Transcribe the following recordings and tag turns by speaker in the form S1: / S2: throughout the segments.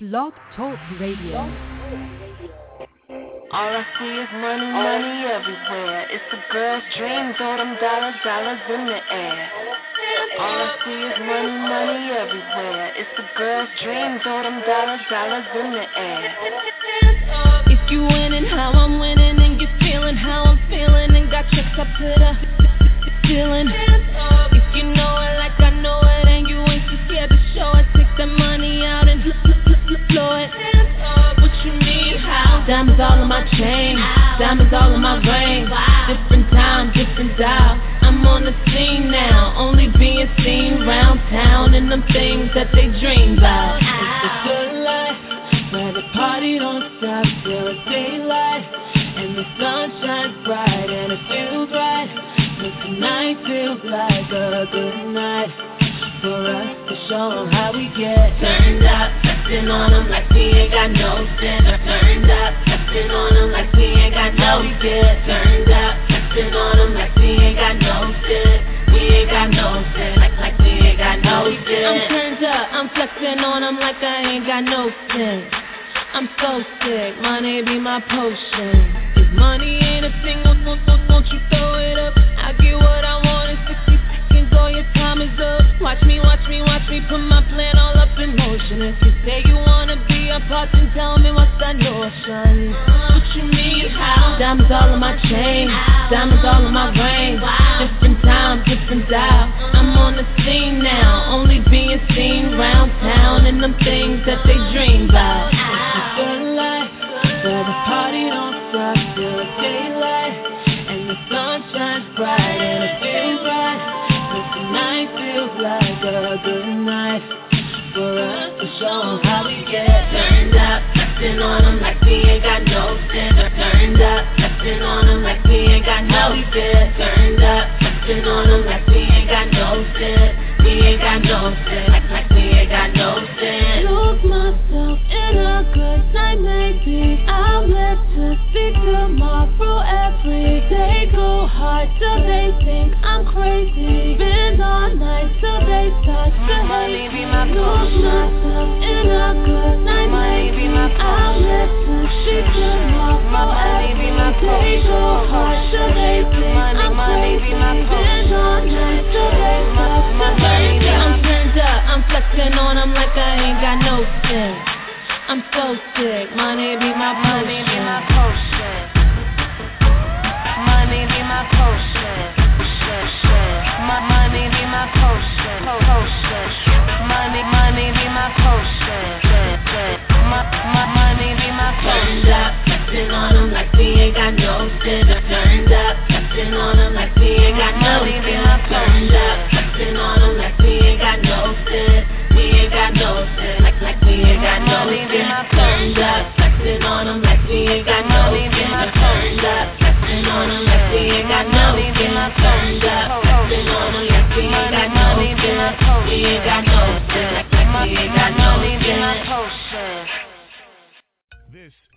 S1: Blog Talk Radio.
S2: All I see is money, money everywhere. It's a girl's dream, throw them dollars, dollars in the air. All I see is money, money everywhere. It's a girl's dream, throw them dollars, dollars in the air.
S3: If you winning how I'm winning and you feeling how I'm feeling and got checks up to the ceiling. If you know it like I know it and you ain't too scared to show it, take the money out and it. What you need? How? Diamonds all in my chain, diamonds all in my ring. Different time, different dial. I'm on the scene now, only being seen round town and them things that they dream about. It's a good life where the party don't stop till it's daylight and the sun shines bright and it feels right. Make tonight feels like a good night for us to show how we get turned up, flexing on 'em like we ain't got no sin. Turned up, flexing on 'em like we ain't got no get turned up, flexing on 'em like we ain't got no sin. We ain't got no sin, like like we ain't got no sin. I'm turned up, I'm flexing on 'em like I ain't got no sin. I'm so sick, money be my potion. If money ain't a thing, won't, won't, won't you throw it up? I get what I want in 60 seconds, all your time is up. Watch me, watch me, watch me put my plan If you say you wanna be a part, then tell me what's that notion. What you mean, how? Diamonds all in my chain, diamonds all in my ring. Different time, different dial. I'm on the scene now, only being seen round town and them things that they dream about. It's a good life, where the party don't stop till daylight and the sun shines bright and it feels right. But tonight feels like a good night for us to show 'em how we get turned up, flexing on 'em like we ain't got no sin. Turned up, flexing on 'em like we ain't got no get turned up, flexing on 'em like we ain't got no sin. We ain't got no sin, like like we ain't got no sin. Lose myself in a good night, maybe I'm led to speak tomorrow every day. Go hard till they think I'm crazy. Myself in a good night, maybe I'm led to speak tomorrow every day. Go hard till they think I'm crazy. Spend all night till they start to hate. I'm turned up, I'm flexing on 'em like I ain't got no. I'm so sick, Turned up, flexing on like we ain't got no sin. We ain't got no sin. Like like we ain't got no sin. Turned up, flexing on like we ain't got no sin. Turned up, flexing on like we ain't got no sin. Turned up, flexing on like we ain't got no sin. We ain't got no sin. Like we ain't got no sin.
S4: This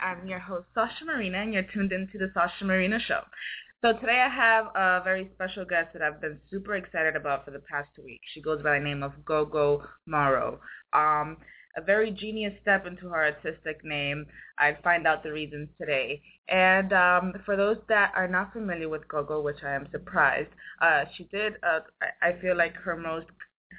S5: I'm your host, Sasha Marina, and you're tuned into the Sasha Marina Show. So today I have a very special guest that I've been super excited about for the past two weeks. She goes by the name of Gogo Morrow. Um, a very genius step into her artistic name. I'd find out the reasons today. And um, for those that are not familiar with Gogo, which I am surprised, uh, she did, uh, I I feel like her most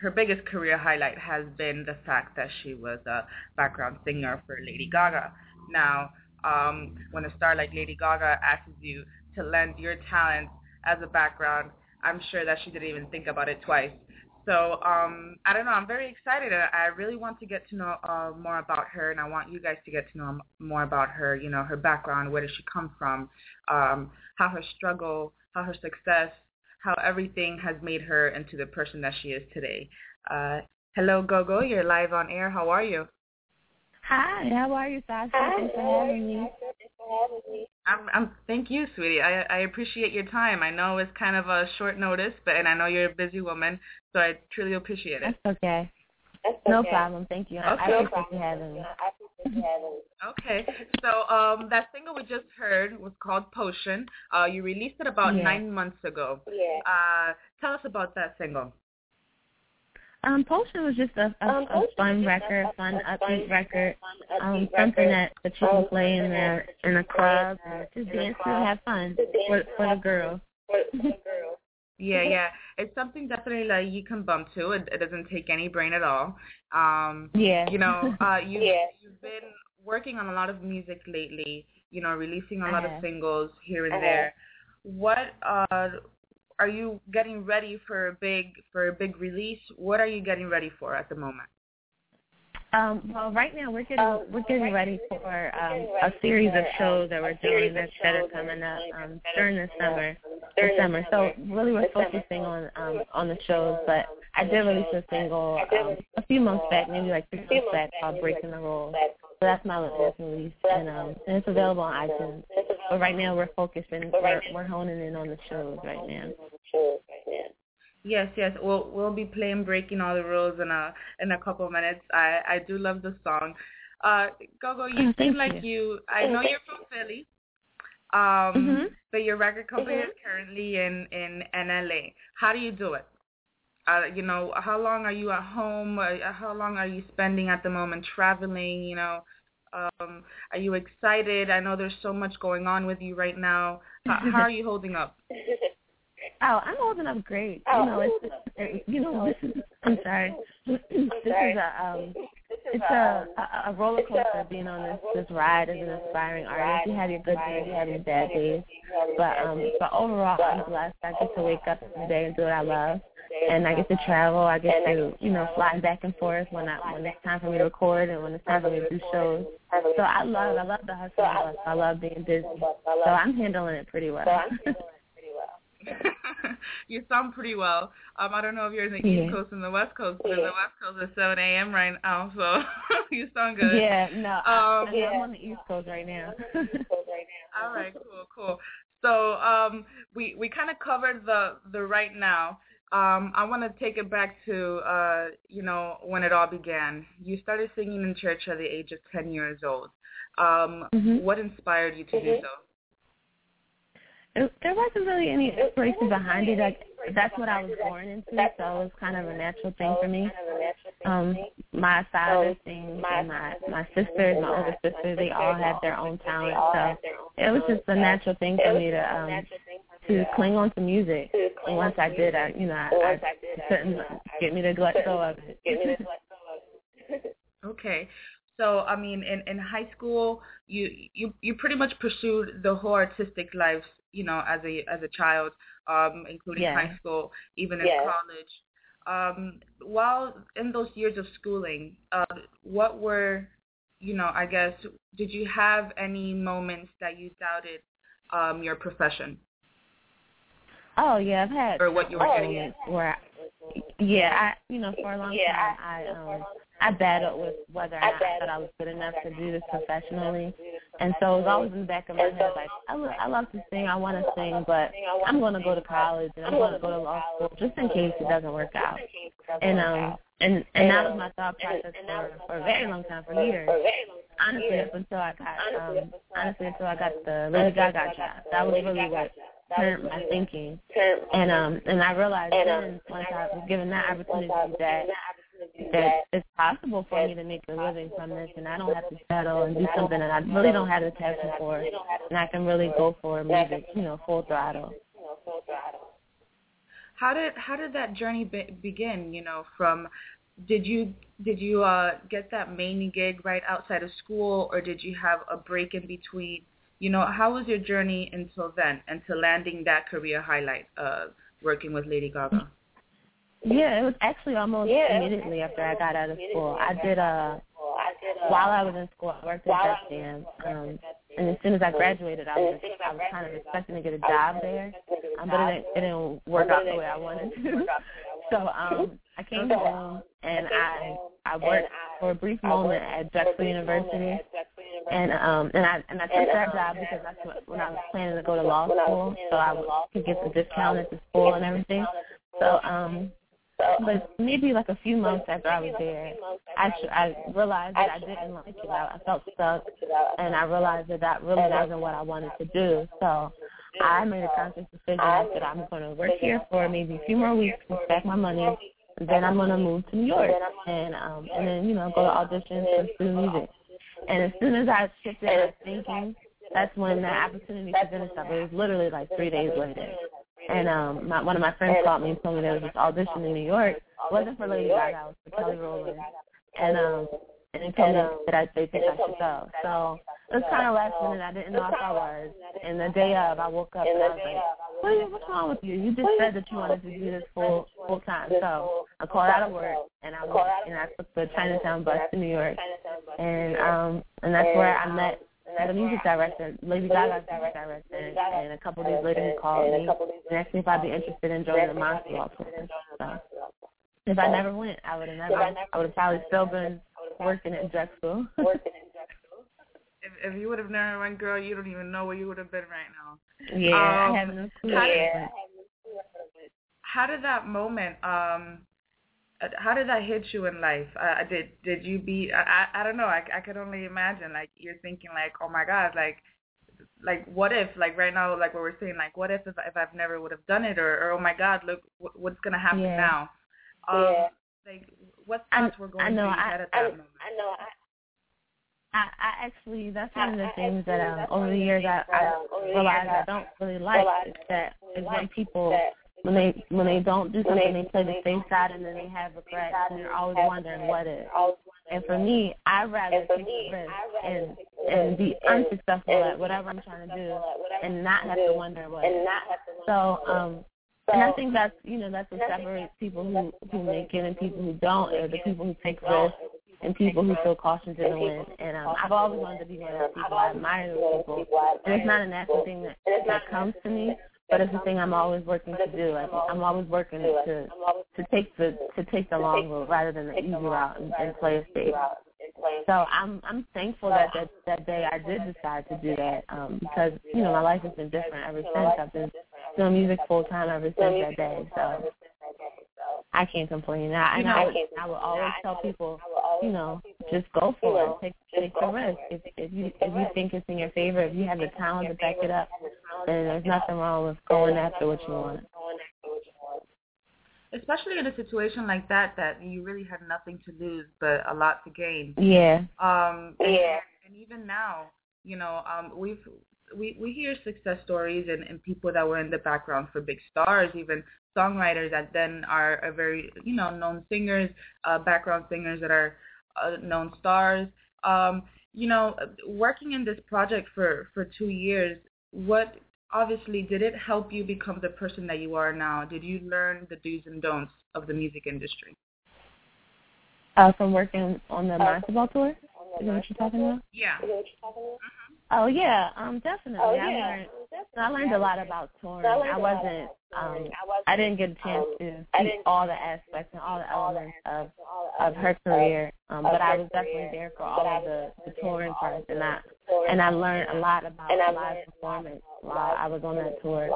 S5: her biggest career highlight has been the fact that she was a background singer for Lady Gaga. Now, um, when a star like Lady Gaga asks you to lend your talents as a background, I'm sure that she didn't even think about it twice. So um, I don't know. I'm very excited. I really want to get to know uh, more about her, and I want you guys to get to know more about her. You know, her background, where does she come from, um, how her struggle, how her success, how everything has made her into the person that she is today. Uh, hello, Gogo. You're live on air. How are you?
S6: Hi, how are you, Sasha? Thanks for having me.
S5: I'm, I'm, thank you, sweetie. I, I appreciate your time. I know it's kind of a short notice, but and I know you're a busy woman, so I truly appreciate it.
S6: That's okay. That's no okay. problem. Thank you. Okay. I appreciate you having me.
S5: Okay, so um, that single we just heard was called Potion. Uh, you released it about
S6: yeah.
S5: nine months ago.
S6: Yeah.
S5: Uh, tell us about that single.
S6: Um, Potion was just a, a, um, a fun record, a fun upbeat record, um, something that, that you can play in the in a club, just dance to have fun for for the girls.
S5: yeah, yeah, it's something definitely like you can bump to. It, it doesn't take any brain at all. Um,
S6: yeah,
S5: you know, uh, you yeah. you've been working on a lot of music lately. You know, releasing a lot of singles here and there. What uh are you getting ready for a big for a big release? What are you getting ready for at the moment?
S6: Um, well, right now we're getting um, we're getting ready for um, a series of shows that we're doing that, that are coming up um, during the summer. The summer. So really, we're focusing on um, on the shows. But I did release a single um, a few months back, maybe like six months back, called "Breaking the Rules." That's my latest release, and um, and it's available on iTunes. But right now we're focusing, we're, we're honing in on the shows right now.
S5: Yes, yes. We'll we'll be playing "Breaking All the Rules" in a in a couple of minutes. I I do love the song. Uh, Gogo, you
S6: oh,
S5: seem like you. I know you're from Philly, um,
S6: mm-hmm.
S5: but your record company mm-hmm. is currently in in NLA. How do you do it? Uh, you know, how long are you at home? Uh, how long are you spending at the moment traveling? You know, um, are you excited? I know there's so much going on with you right now. How, how are you holding up?
S6: Oh, I'm holding up great. Oh. You know, it's you know this is. I'm sorry. this is a um. It's a, a a roller coaster being on this this ride as an aspiring artist. You have your good days, you have your bad days, but um. But overall, I'm blessed. I get to wake up every day and do what I love, and I get to travel. I get to you know fly back and forth when I when it's time for me to record and when it's time for me to do shows. So I love I love the hustle. I love being busy. So I'm handling it pretty well.
S5: you sound pretty well. Um, I don't know if you're in the yeah. East Coast and the West Coast, but yeah. the West Coast is 7 a.m. right now, so you sound good.
S6: Yeah, no, um, I, yeah. I'm on the East Coast right now.
S5: All right, cool, cool. So um, we we kind of covered the the right now. Um, I want to take it back to uh, you know when it all began. You started singing in church at the age of 10 years old. Um,
S6: mm-hmm.
S5: What inspired you to mm-hmm. do so?
S6: it, there wasn't really any inspiration behind it. Like that's what I was born into, so it was kind of a natural thing for me. Um, my father sings, and my my sisters, my older sisters, they all had their own talent, so it was just a natural thing for me to um to cling on to music. And once I did, I you know I, I couldn't get me to let go of it.
S5: okay. So I mean, in in high school, you you you pretty much pursued the whole artistic life you know, as a as a child, um, including
S6: yeah.
S5: high school, even in college. Um, while in those years of schooling, uh, what were, you know, I guess, did you have any moments that you doubted um, your profession?
S6: Oh yeah, I've had
S5: or what you were doing
S6: where, yeah, I you know for a long time I um I battled with whether or not I thought I was good enough to do this professionally. And so it was always in the back of my head, like, I, lo- I love to sing, I want to sing, but I'm going to go to college and I'm going to go to law school just in case it doesn't work out. And um, and and that was my thought process for for a very long time, for years. Honestly, up until I got um, honestly until I got the Lady Gaga job, that was really what turned my thinking. And um, and I realized then once I was given that opportunity that that it's possible for me to make a living from this and I don't have to settle and do something that I really don't have the passion for and I can really go for music, you know, full throttle.
S5: how did how did that journey be- begin? You know, from did you did you uh, get that main gig right outside of school, or did you have a break in between? You know, how was your journey until then, until landing that career highlight, uh, working with Lady Gaga?
S6: Yeah, it was actually almost yeah, immediately after I got out of school. I did a while I was in school, I worked at Def Jam. Um, and as soon as I graduated, I was I was kind of expecting to get a job there, um, but it didn't, it didn't work out the way I wanted to. so um, I came home and I I worked for a brief moment at Drexel University, and um and I and I took that job because that's what, when I was planning to go to law school, so I could get the discount at the school and everything. So um but maybe like a few months after I was there, I I realized that I didn't like it. I, I felt stuck, and I realized that that really wasn't what I wanted to do. So I made a conscious decision that I'm going to work here for maybe a few more weeks to stack my money. Then I'm to move to New York, and um, and then you know go to auditions and do music. And as soon as I shifted my thinking, that's when the opportunity presented itself. It was literally like three days later. And um, my, one of my friends called me and told me there was this audition in New York. It wasn't for Lady Gaga, it was for Kelly Rowland. And um, and they told me that I, they think I should go. So it was kind of last minute. I didn't know if I was. And the day of, I woke up and I was like, what, what's wrong with you? You just said that you wanted to do this full full time. So I called out of work and I went and I took the Chinatown bus to New York. And um, and that's where I met the music director, Lady Gaga's music director, and a couple days later he called me and asked me if I'd be interested in joining the Monster tour. So if I never went, I would have never. I would have probably still been working at Drexel. Working at Drexel.
S5: if, if you would have never went, girl, you don't even know where you would have been right now.
S6: Yeah, um, I have no clue. How did,
S5: how did that moment? um how did that hit you in life? Uh, did did you be? I I don't know. I I could only imagine. Like you're thinking like, oh my god, like like what if like right now like what we're saying like what if if, if I've never would have done it or, or oh my god look what, what's gonna happen
S6: yeah.
S5: now? Um, yeah. Like what thoughts were going
S6: I know,
S5: through your
S6: I,
S5: head at
S6: I,
S5: that moment?
S6: I know. I, I, I actually, that's one of the things that um, over the years I, I realized I don't really like is that is when people when they when they don't do something, they play the safe side and then they have regrets and they're always wondering what is. And for me, I'd rather take the risk and and be unsuccessful at whatever I'm trying to do and not have to wonder what it's not have to wonder. So um and I think that's you know that's what separates people who who make it and people who don't, or the people who take risks and people who feel caution to the wind. And um, I've always wanted to be one of those people. I admire those people. And it's not a natural thing that that comes to me, but it's a thing I'm always working to do. Like, I'm always working to to take the to take the long road rather than the easy route and, and play it safe. So I'm I'm thankful that that that day I did decide to do that um, because you know my life has been different ever since. I've been doing music full time ever since that day. So I can't complain. I, and I, would, I would always tell people, you know, just go for it. Take take the risk. If if you if you think it's in your favor, if you have the talent to back it up, then there's nothing wrong with going after what you want.
S5: Especially in a situation like that, that you really had nothing to lose but a lot to gain.
S6: Yeah.
S5: Um. Yeah. And, and even now, you know, um, we've we we hear success stories and, and people that were in the background for big stars, even songwriters that then are, are very you know known singers, uh, background singers that are uh, known stars. Um, you know, working in this project for for two years, what obviously did it help you become the person that you are now? Did you learn the do's and don'ts of the music industry?
S6: Uh, from working on the Monster Ball tour. Is that what you're talking about?
S5: Yeah.
S6: Oh yeah, um, definitely. Oh, yeah. I learned I learned a lot about touring. I wasn't um I didn't get a chance to see all the aspects and all the elements of of her career. Um, but I was definitely there for all of the, the touring parts and I and I learned a lot about live performance while I was on that tour.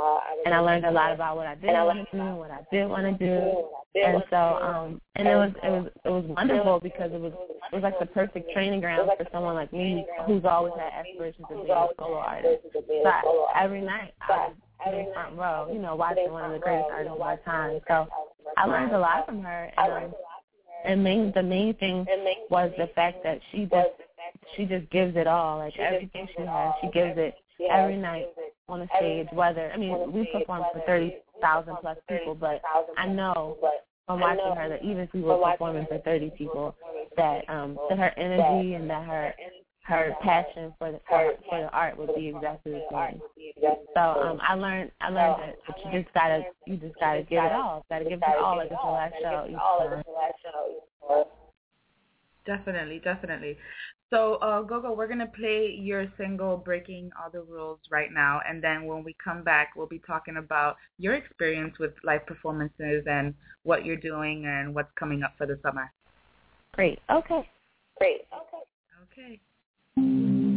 S6: And I learned a lot about what I didn't want to do, and what I did want to do. And so um and it was it was it was wonderful because it was it was like the perfect training ground for someone like me who's always had aspirations of being a solo artist. So every night I was in front row, you know, watching one of the greatest artists of our time. So I learned a lot from her and um, and main the main thing was the fact that she just she just gives it all. Like everything she has, she gives it every night on the stage. Whether I mean, we performed for thirty thousand plus people, but I know from watching her that even if we were performing for thirty people, that um that her energy and that her her passion for the for, for the art would be exactly the same. So um I learned I learned that, that you just gotta you just gotta give it all. Gotta give it all like it's your last show each time.
S3: Definitely, definitely. So, uh, Gogo, we're going to play your single, Breaking All the Rules, right now. And then when we come back, we'll be talking about your experience with live performances and what you're doing and what's coming up for the summer.
S6: Great. Okay.
S3: Great. Okay. Okay.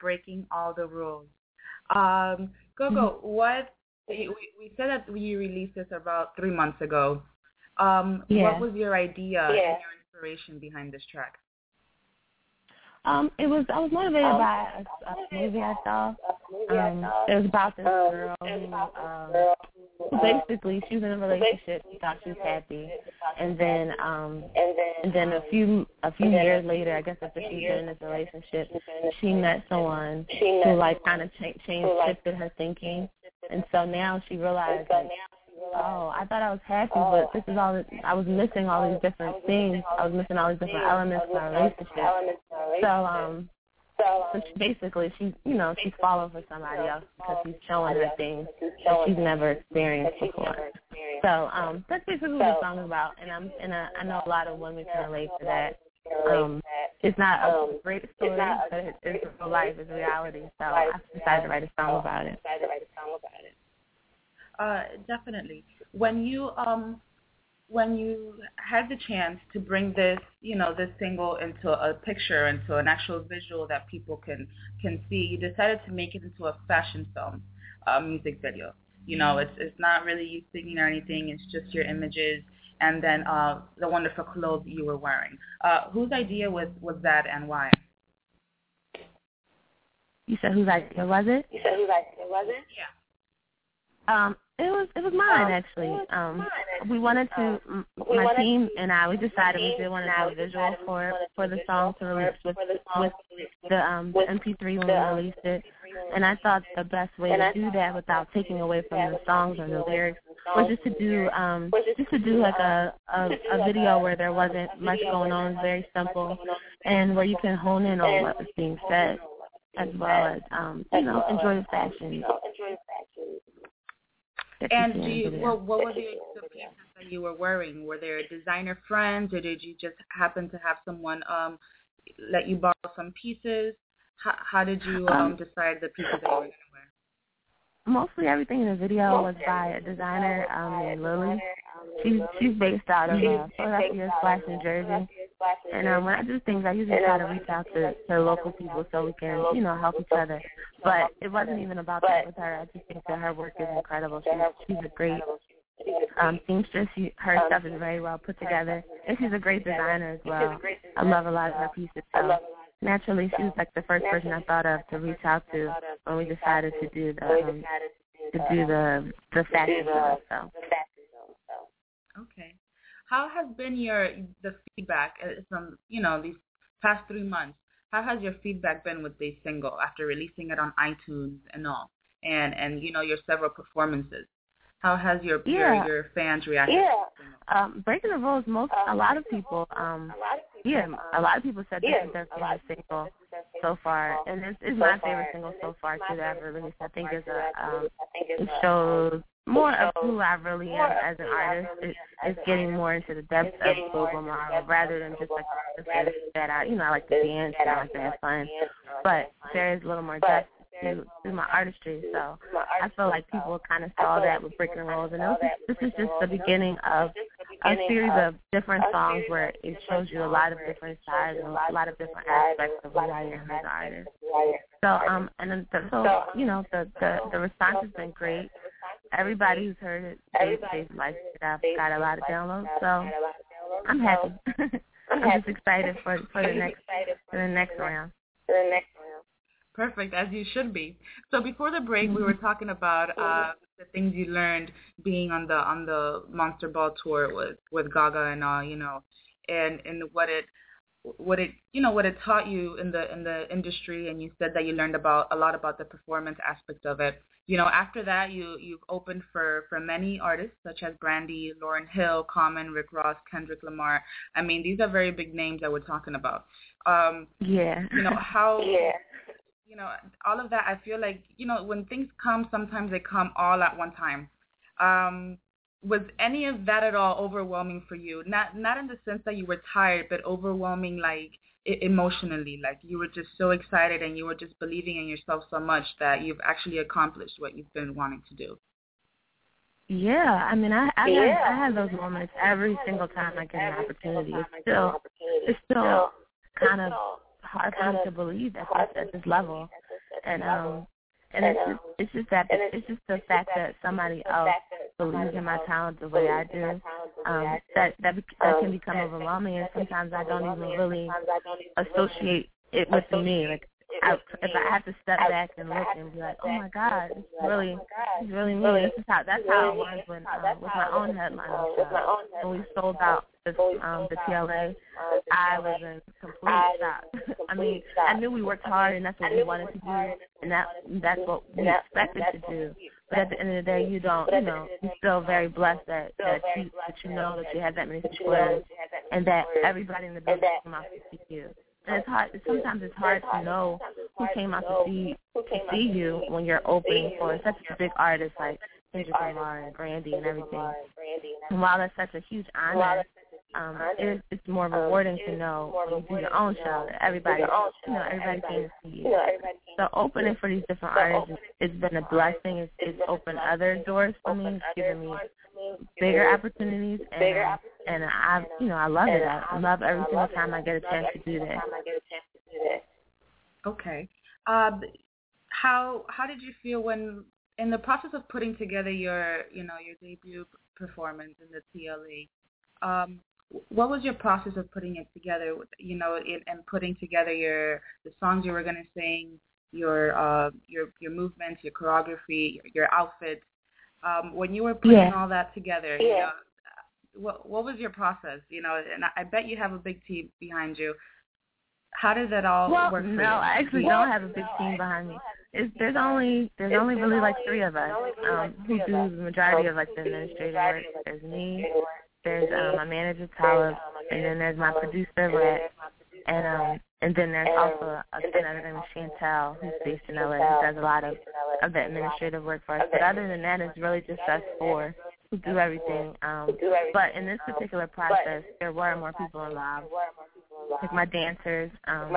S3: Breaking all the rules. Um, Gogo, mm-hmm. what we, we said that we released this about three months ago. Um, yeah. What was your idea yeah. and your inspiration behind this track?
S6: Um, it was I was motivated um, by a, a movie I saw. Um, it was about this um, girl who um, basically she was in a relationship. She thought she was happy, and then um, and then a few a few years later, I guess after she's been in this relationship, she met someone who like kind of changed shifted her thinking, and so now she realized like oh, I thought I was happy, but this is all. I was missing all these different things. I was missing all these different elements of our relationship. So, um, so she basically, she's you know, she's falling for somebody else because he's showing her things that she's never experienced before. So, um, that's basically what the song is about, and I'm and I, I know a lot of women can relate to that. Um, it's not a great story, but it, it's real life, it's reality. So I decided to write a song about it.
S5: Uh, definitely. When you um, when you had the chance to bring this, you know, this single into a picture, into an actual visual that people can can see, you decided to make it into a fashion film, a music video. You know, it's it's not really you singing or anything. It's just your images and then uh, the wonderful clothes you were wearing. Uh, whose idea was was that, and why?
S6: You said whose idea was it?
S3: You said whose idea was it?
S5: Yeah.
S6: Um, it was it was mine actually. Um, we wanted to my team and I we decided we did want to do a visual for for the song to release with with the um the MP3 when we released it, and I thought the best way to do that without taking away from the songs or the lyrics was just to do um just to do like a, a a video where there wasn't much going on, very simple, and where you can hone in on what was being said as well as um you know enjoy the fashion.
S5: And do you, what, what were the, the pieces that you were wearing? Were there designer friends, or did you just happen to have someone um let you borrow some pieces? How, how did you um, um decide the pieces that you were going to wear?
S6: Mostly everything in the video was by a designer um, named Lily. She's she's based out of uh, Philadelphia slash New Jersey. And um, when I do things, I usually try to reach out to, to local people so we can, you know, help each other. But it wasn't even about that with her. I just think that her work is incredible. She's she's a great um seamstress. She, her stuff is very well put together, and she's a great designer as well. I love a lot of her pieces. So naturally, she was like the first person I thought of to reach out to when we decided to do the um, to do the the fashion show. So.
S5: Okay how has been your the feedback uh, from you know these past three months? How has your feedback been with this single after releasing it on iTunes and all, and and you know your several performances? How has your
S6: yeah.
S5: your, your fans reacted?
S6: Yeah, um, breaking the rules. Most a lot of people, um, yeah, a lot of people said this is their favorite single so far, and it's, it's my favorite single so far too that I've released. I think it's a um, it shows more of who I really am as an artist. It, it's getting more into the depths of Gogo Morrow rather than just like that I, you know, I like to dance and I like to have fun. But there is a little more depth to, to my artistry. So I feel like people kind of saw that with Breaking Rules, and it was just, this is just the beginning of a series of different songs where it shows you a lot of different sides and a lot of different aspects of who I am as an artist. So um, and then the, so you know the the the response has been great everybody who's heard it, they, they've liked it. I've got a lot of downloads, so I'm happy. I'm just excited for for the next for the next round.
S3: For the next
S5: round. Perfect, as you should be. So before the break, we were talking about uh, the things you learned being on the on the Monster Ball tour with with Gaga and all, you know, and and what it what it you know what it taught you in the in the industry and you said that you learned about a lot about the performance aspect of it you know, after that, you you've opened for for many artists such as Brandy, Lauryn Hill, Common, Rick Ross, Kendrick Lamar. I mean, these are very big names that we're talking about. Um,
S6: yeah.
S5: You know how.
S3: yeah.
S5: You know, all of that. I feel like you know when things come, sometimes they come all at one time. Um, was any of that at all overwhelming for you? Not not in the sense that you were tired, but overwhelming like emotionally like you were just so excited and you were just believing in yourself so much that you've actually accomplished what you've been wanting to do
S6: yeah i mean i i, yeah. have, I have those moments every single time i get an opportunity it's still it's still kind of hard for me to believe at this at this level and um and it's just it's just that it's just the fact that somebody else believes in my talent the way I do. Um, that that that can become overwhelming, and sometimes I don't even really associate it with me. Like I, if I have to step back and look and be like, oh my God, it's really, it's really me. This is how that's how it was when uh, with my own headline show. When we sold out um the TLA, I was in complete shock. I mean, I knew we worked hard and that's what we wanted to do, and that that's what we expected to do. But at the end of the day, you don't, you know, you're still very blessed that that you that you know that you have that many supporters, and that everybody in the business came out to see you. And it's hard. Sometimes it's hard to know who came out to see to see you when you're opening for such a big artist like Kendrick Lamar and Brandy and everything. And while that's such a huge honor, um, it, it's more rewarding to know when you do your own show that everybody, you know, everybody came to see you. So opening for these different artists, it's been a blessing. It's, it's opened other doors for me. It's given me bigger opportunities, and and I, you know, I love it. I love every single time I get a chance to do that.
S5: Okay. Um, how how did you feel when in the process of putting together your you know your debut performance in the TLA? Um, what was your process of putting it together? You know, in, and putting together your the songs you were going to sing, your uh, your your movements, your choreography, your, your outfits. Um, when you were putting
S6: Yeah.
S5: all that together, you know, what what was your process? You know, and I, bet you have a big team behind you. How did that all
S6: Well,
S5: work for
S6: no,
S5: you?
S6: I actually don't have a big team behind me. It's, there's only there's only really like three of us um, who do the majority of like the administrative work. There's me, there's um, my manager Talib, and then there's my producer Red, and um and then there's also a, another name Chantel who's based in LA who does a lot of of the administrative work for us. But other than that, it's really just us four who do everything. Um, but in this particular process, there were more people involved, like my dancers. Um,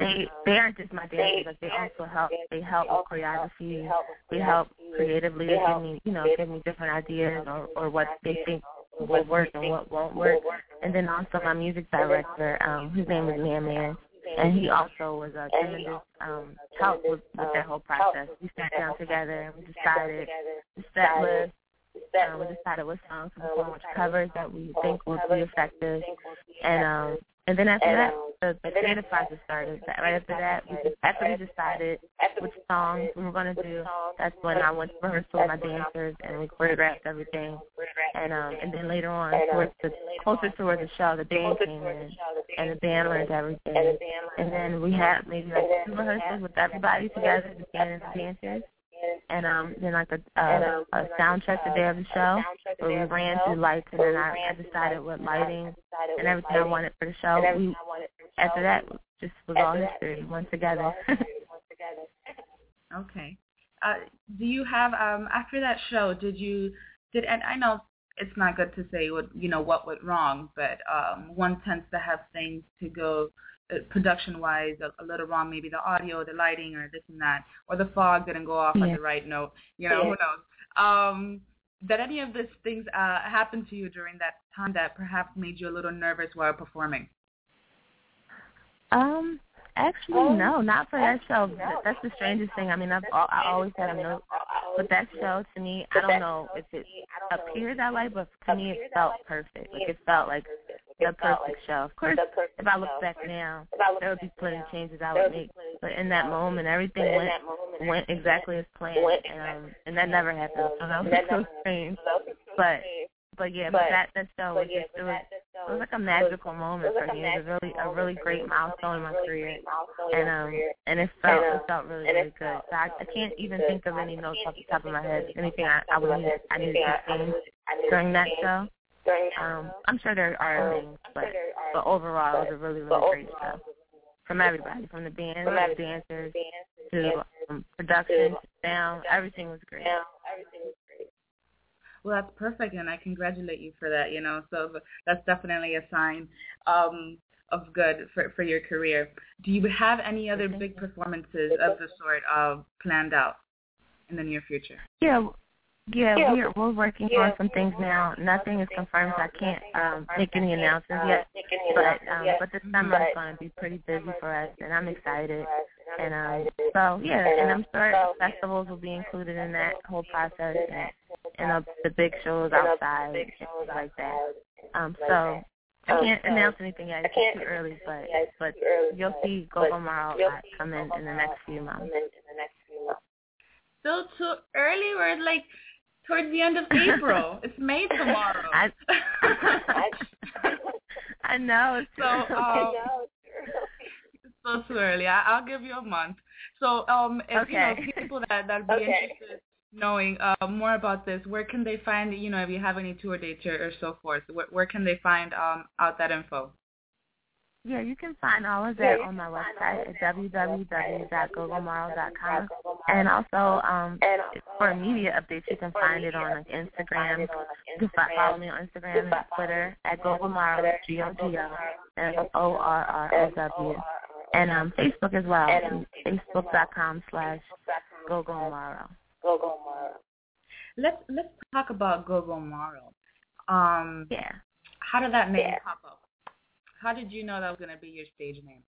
S6: they they aren't just my dancers, like they also help. They help with choreography. They help creatively. They give me, you know, give me different ideas or or what they think will work and what won't work. And then also my music director, um, his name is Man Man, and he also was a tremendous um, help with, with that whole process. We sat down together and we decided the set list. Um, we decided what songs to perform, which covers that we think would be effective, and um, and then after that, the, the creative process started. Right after that, we just, after we decided which songs we were going to do, that's when I went to rehearsal with my dancers and we choreographed everything. And um, and then later on, towards the closer towards the show, the band came in and the band learned everything. And then we had maybe like two rehearsals with everybody together, the band and the dancers. And um, then like a, a, a sound check the day of the show where we ran through lights and then I, I decided what lighting and everything I wanted for the show. We after that just was all history. We went together.
S5: Okay. Uh, do you have um after that show? Did you did and I know it's not good to say what you know what went wrong, but um one tends to have things to go production wise a, a little wrong. Maybe the audio, the lighting, or this and that, or the fog didn't go off on the right note. You know who knows. Um, did any of these things uh, happen to you during that time that perhaps made you a little nervous while performing?
S6: Um, actually, no, not for that show. Th- That's the strangest thing. I mean, I've al- I always had a note, but that show to me, I don't know if it appeared that way, but to me, it felt perfect. Like it felt like the perfect show. Of course, if I look back now, there would be plenty of changes I would make, but in that moment, everything went went exactly as planned, and um, and that never happened. So that was that so strange. But but yeah, but that that show was just it was it was like a magical moment for me. It was really a really great milestone in my career, and um and it felt it felt really really good. So I, I can't even think of any notes off the top of my head. Anything I I would need I needed to change during that show. Um, I'm sure there are things, but but overall it was a really really great show from everybody, from the band, to the dancers, to um, production, to sound. Everything was great.
S5: Well, that's perfect, and I congratulate you for that. You know, so that's definitely a sign um, of good for for your career. Do you have any other big performances of the sort uh, planned out in the near future?
S6: Yeah, yeah, we're we're working on some things now. Nothing is confirmed, so I can't um, make any announcements yet. But um, but this summer is going to be pretty busy for us, and I'm excited. And um, so yeah, and I'm sure festivals will be included in that whole process, and and uh, the big shows outside and things like that. Um, so I can't announce anything yet. It's too early, but but you'll see Gogo Morrow come in in the next few months.
S5: Still too early. We're like towards the end of April. it's May tomorrow.
S6: I, I know. It's
S5: so um, it's so too early. I, I'll give you a month. So um, if
S6: Okay.
S5: you know people that that would be interested knowing uh, more about this, where can they find you know if you have any tour dates or, or so forth? Where, where can they find um out that info?
S6: Yeah, you can find all of that on my website at www.gogomorrow.com. And also, um, for media updates, you can find it on like, Instagram. You can follow me on Instagram and Twitter at Gogomorrow, G-O-G-O-M-O-R-R-O-W. And um, Facebook as well, facebook.com slash Gogomorrow.
S5: Let's let's talk about Gogo Morrow. Um,
S6: yeah.
S5: How did that name pop up? How did you know that was going to be your stage name?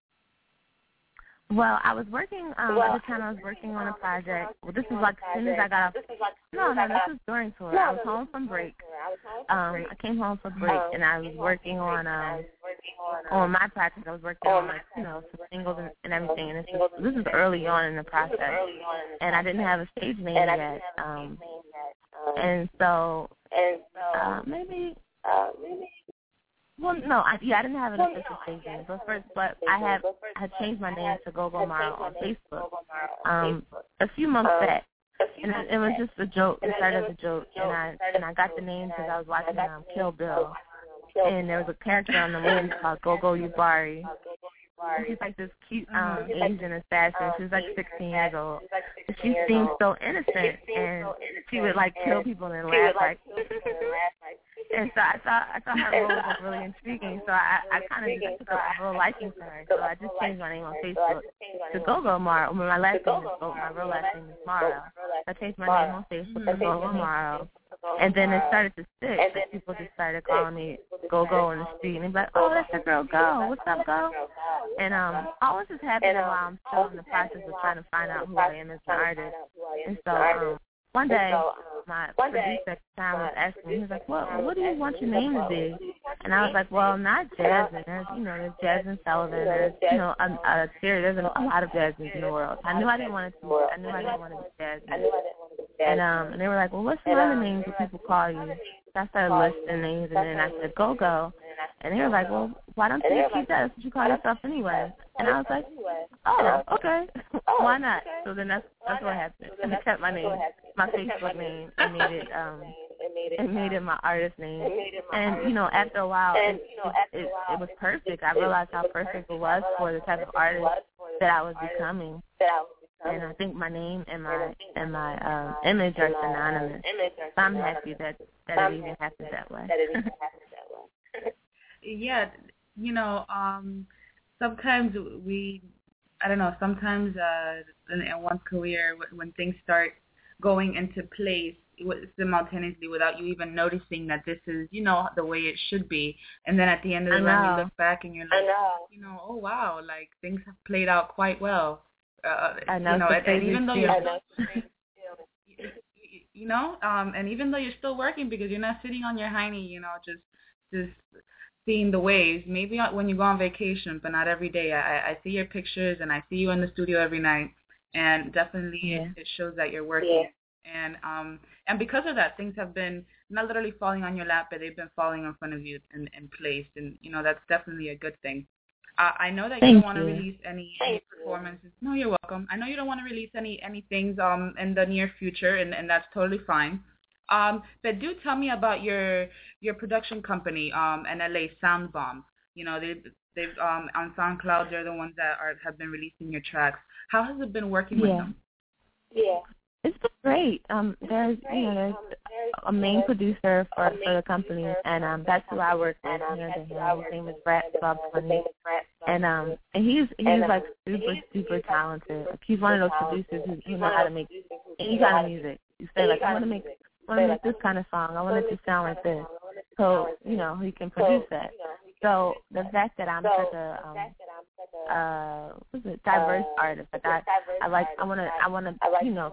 S6: Well, I was working um at the time I was working on a project. Well this is like as soon as I got off No, no, this was during tour. I was home from break. Um I came home from break and I was working on um on my project. I was working on like, you know, some singles and, and everything and this is this is early on in the process. And I didn't have a stage name yet. Um and so and so uh maybe uh maybe well, no, I, yeah, I didn't have an official stage name, but first, but I have I had changed my name to Gogo Morrow on Facebook um a few months back, and it, it was just a joke. It started as a joke, and I and I got the name because I was watching um Kill Bill, and there was a character on the movie called Gogo Yubari. She's like this cute um Asian assassin. She's like 16 years old. She seemed so innocent, and she would like kill people and laugh like. And so I thought I thought her role was really intriguing. So I I kind of just took a real liking to her. So I just changed my name on Facebook to Gogo Morrow. Well, my last name is Gogo. My real last name is Morrow. I changed my name on Facebook to Gogo Morrow. And then it started to stick. Like people just started calling me Go Go in the street, and they'd be like, "Oh, that's the girl Go. What's up, Go?" And um, all this is happening while I'm still in the process of trying to find out who I am as an artist. And so um, one day, my producer at the time was asking me, he was like, "What? What do you want your name to be?" And I was like, "Well, not Jasmine. There's, you know, there's Jazmine Sullivan. There's, you know, a, a there's a, a lot of Jasmines in the world. I knew I didn't want it to. I knew I didn't want to be Jasmine. And um, and they were like, "Well, what's some other names that people call you?" So I started listing names, and then I said, "Go Go." And they were like, "Well, why don't you keep what you call yourself anyway." And I was like, "Oh, okay, why not?" So then that's that's what happened. And I kept my name, my Facebook name, and made it um it made it my artist name. And you know, after a while, it, it, it, it was perfect. I realized how perfect it was for the type of artist that I was becoming. And I think my name and my and my um, image are synonymous. So I'm happy that that it even happened that way.
S5: Yeah, you know, um, sometimes we, I don't know, sometimes uh, in, in one's career when things start going into place simultaneously without you even noticing that this is, you know, the way it should be. And then at the end of the run, you look back and you're like, know. you know, oh wow, like things have played out quite well. Uh,
S6: I know,
S5: you know, and, and even though you're
S6: still,
S5: you know, um, and even though you're still working because you're not sitting on your hiney, you know, just just seeing the waves. Maybe when you go on vacation, but not every day. I, I see your pictures and I see you in the studio every night, and definitely
S6: yeah.
S5: it, it shows that you're working. Yeah. And um and because of that, things have been not literally falling on your lap, but they've been falling in front of you and, and placed. And you know that's definitely a good thing. Uh, I know that
S6: Thank
S5: you don't want to release any, any performances. No, you're welcome. I know you don't want to release any any things um in the near future, and and that's totally fine. Um, but do tell me about your your production company, um, NLA Sound Bomb. You know, they they've um on SoundCloud they're the ones that are have been releasing your tracks. How has it been working with
S6: Yeah.
S5: them?
S3: Yeah.
S6: It's been great. Um, there's you know there's a main producer for for the company, and um that's who I work with hand in hand. His name is Brad Bob Funny, and um and he's he's like super super talented. Like he's one of those producers who, who know how to make any kind of music. You say like I want to make I want to make this kind of song. I want it to sound like this. So you know he can produce that. So the fact that I'm such a um, uh what's it diverse artist, like I I like I wanna I wanna you know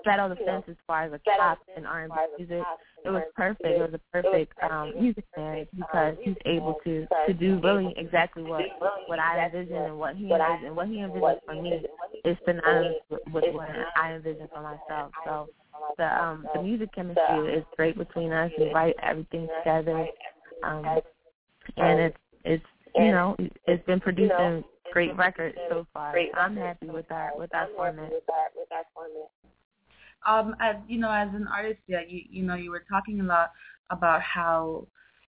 S6: straddle the fence as far as like pop and R and B music. It was perfect. It was a perfect um music marriage because he's able to to do really exactly what what I envision and what he envisioned what he envisioned for me is synonymous with, with what I envision for myself. So the um the music chemistry is great between us. We write everything together. Um and it's it's you know it's been producing great records so far. I'm happy with our with our format.
S5: Um, as you know, as an artist, yeah, you you know, you were talking a lot about how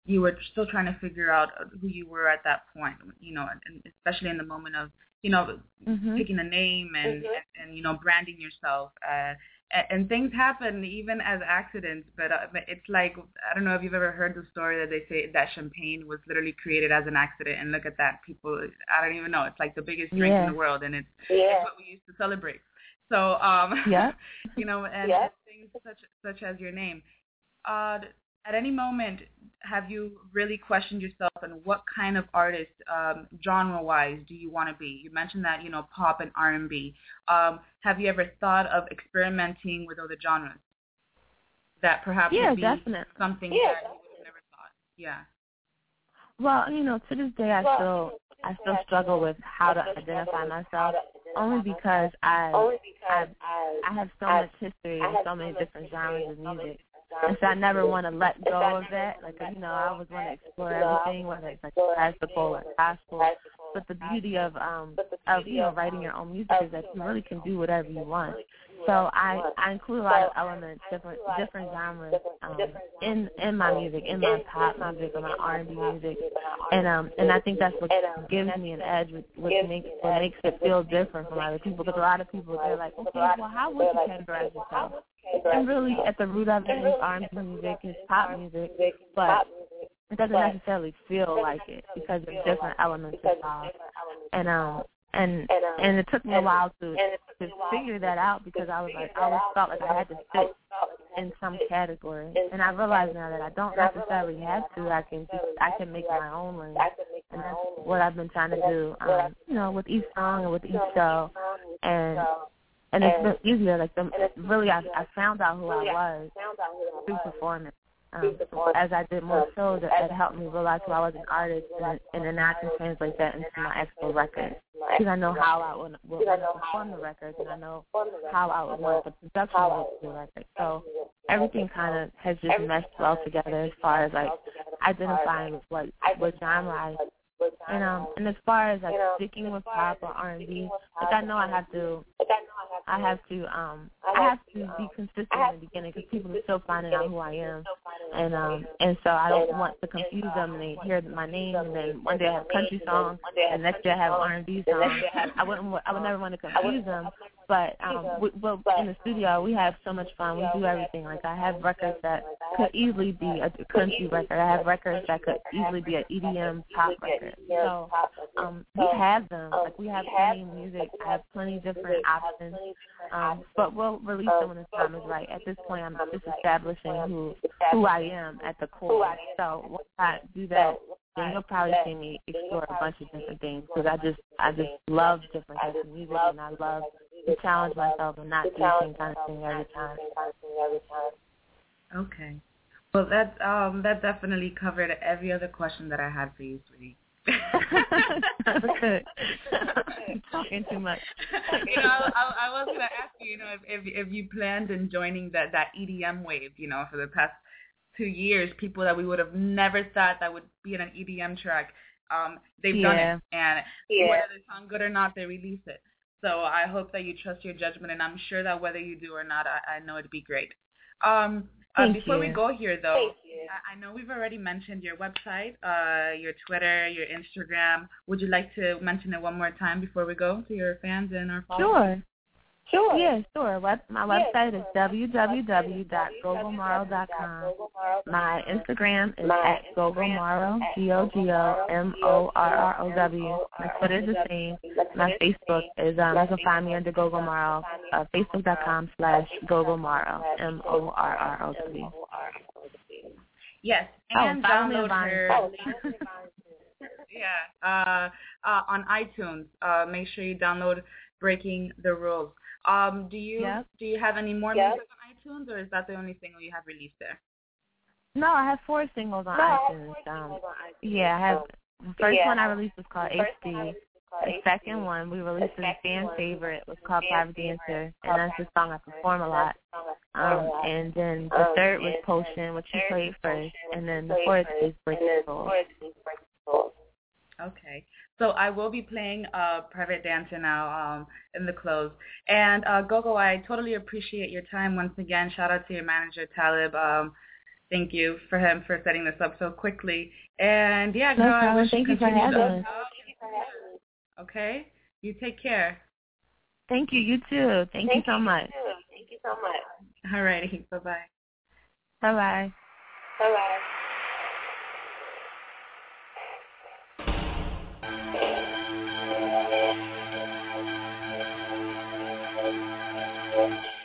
S5: you were still trying to figure out who you were at that point, you know, and especially in the moment of, you know,
S6: mm-hmm.
S5: picking a name and, mm-hmm. and, and, you know, branding yourself. Uh, and, and things happen even as accidents, but uh, it's like, I don't know if you've ever heard the story that they say that champagne was literally created as an accident. And look at that. People, I don't even know. It's like the biggest drink
S6: yeah.
S5: in the world, and it's, yeah. it's what we used to celebrate. So, um,
S6: yeah.
S5: you know, and
S3: yeah.
S5: things such such as your name. Uh, at any moment, have you really questioned yourself and what kind of artist, um, genre-wise, do you want to be? You mentioned that you know pop and R&B. Um, have you ever thought of experimenting with other genres? That perhaps
S6: yeah,
S5: would be
S6: definitely.
S5: something
S3: yeah.
S5: that you would never thought. Yeah.
S6: Well, you know, to this day, I still I still struggle with how to identify myself, only because I I I have so much history and so many different genres of music and so I never want to let go of that. Like you know, I always want to explore everything, whether it's like classical or gospel. But the beauty of um of you know writing your own music is that you really can do whatever you want. So I I include a lot of elements, different different genres um, in in my music, in my pop music, or my R and B music, and um and I think that's what gives me an edge, what, what makes what makes it feel different from other people. Because a lot of people they're like, okay, well, how would you categorize yourself? And really, at the root of it is R&B music, is pop music, but it doesn't necessarily feel like it because of different elements involved. And um, and and it took me a while to to figure that out because I was like I always felt like I had to fit in some category, and I realize now that I don't necessarily have to. I can just I can make my own lane, and that's what I've been trying to do. Um, you know, with each song and with each show, and and it's been easier. Like the, really, I, I found out who I was through performance. Um, as I did more shows, it, it helped me realize who I was an artist, and, and then I can translate that into my actual record. Because I know how I would, would want to perform the records, and I know how I would want the production of the record. So everything kind of has just meshed well together as far as like identifying what what genre I and um and as far as like sticking with pop or R and B, like I know I have to I have to um I have to be consistent in the beginning because people are still finding out who I am, and um and so I don't want to confuse them and they hear my name and then one day I have country songs and next day I have R and B songs. I wouldn't I would never want to confuse them, but um we, well in the studio we have so much fun. We do everything. Like I have records that could easily be a country record. I have records that could easily be an EDM pop record. So um we have them. Like we have plenty of music. I have plenty of different options. Um, but we'll release them when the time is right. At this point, I'm just establishing who who I am at the core. So once I do that, then you'll probably see me explore a bunch of different things because I just I just love different types of music and I love to challenge myself and not do the same kind of thing every time.
S5: Okay. Well, that um that definitely covered every other question that I had for you, sweetie.
S6: Talking too much.
S5: you know, I, I was gonna ask you, you know, if, if if you planned in joining that that EDM wave, you know, for the past two years, people that we would have never thought that would be in an EDM track, um, they've
S6: yeah.
S5: done it, and
S3: yeah.
S5: whether they sound good or not, they release it. So I hope that you trust your judgment, and I'm sure that whether you do or not, I, I know it'd be great. Um, uh, before
S6: you.
S5: we go here, though, I, I know we've already mentioned your website, uh, your Twitter, your Instagram. Would you like to mention it one more time before we go to your fans and our followers?
S6: Sure. Sure. Yeah, sure. Web, my website is www.gogomorrow.com. My Instagram is at gogomorrow, G-O-G-O-M-O-R-R-O-W. My Twitter is the same. My Facebook is, um, you can find me under Gogomorrow, uh, facebook.com slash gogomorrow, M-O-R-R-O-W.
S5: Yes,
S6: Oh,
S5: and
S6: me
S5: download
S6: on
S5: her. yeah, uh, uh, on iTunes. Uh, make sure you download Breaking the Rules. Um, do you
S6: Yep.
S5: do you have any more
S3: Yep.
S5: music on iTunes, or is that the only single you have released there?
S6: No, I have four singles on iTunes. Um, yeah, I have. The first
S3: Yeah.
S6: one I released was called HD. The second one we released as a fan favorite was called Private Dancer, and that's the song I perform a lot. Um, and then the third was Potion, which you played first, and then the fourth is Breaking Rules.
S5: Okay. So I will be playing uh, Private Dancer now um, in the close. And uh, Gogo, I totally appreciate your time once again. Shout out to your manager, Talib. Um, thank you for him for setting this up so quickly. And yeah,
S6: no
S5: girl,
S6: problem.
S5: I wish
S6: Thank
S5: you
S6: you for having us.
S5: Okay, you take care.
S6: Thank you. You too. Thank, you so much. Too.
S3: Thank you so much.
S5: All righty, bye bye.
S6: Bye bye.
S3: Bye bye. Thank you.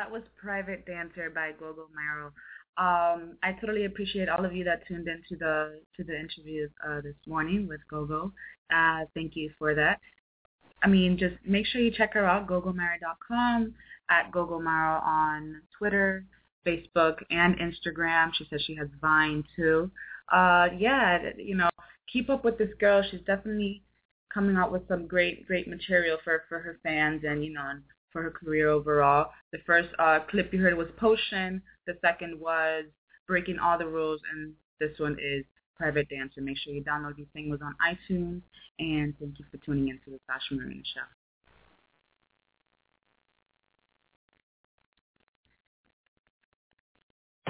S5: That was Private Dancer by Gogo Morrow. Um, I totally appreciate all of you that tuned into the to the interview uh, this morning with Gogo. Uh, thank you for that. I mean, just make sure you check her out, gogomorrow.com, at gogomorrow on Twitter, Facebook, and Instagram. She says she has Vine too. Uh, yeah, you know, keep up with this girl. She's definitely coming out with some great, great material for for her fans and you know, and for her career overall. The first uh, clip you heard was Potion. The second was Breaking All the Rules, and this one is Private Dancer. Make sure you download these singles on iTunes, and thank you for tuning in to the Sasha Marina Show.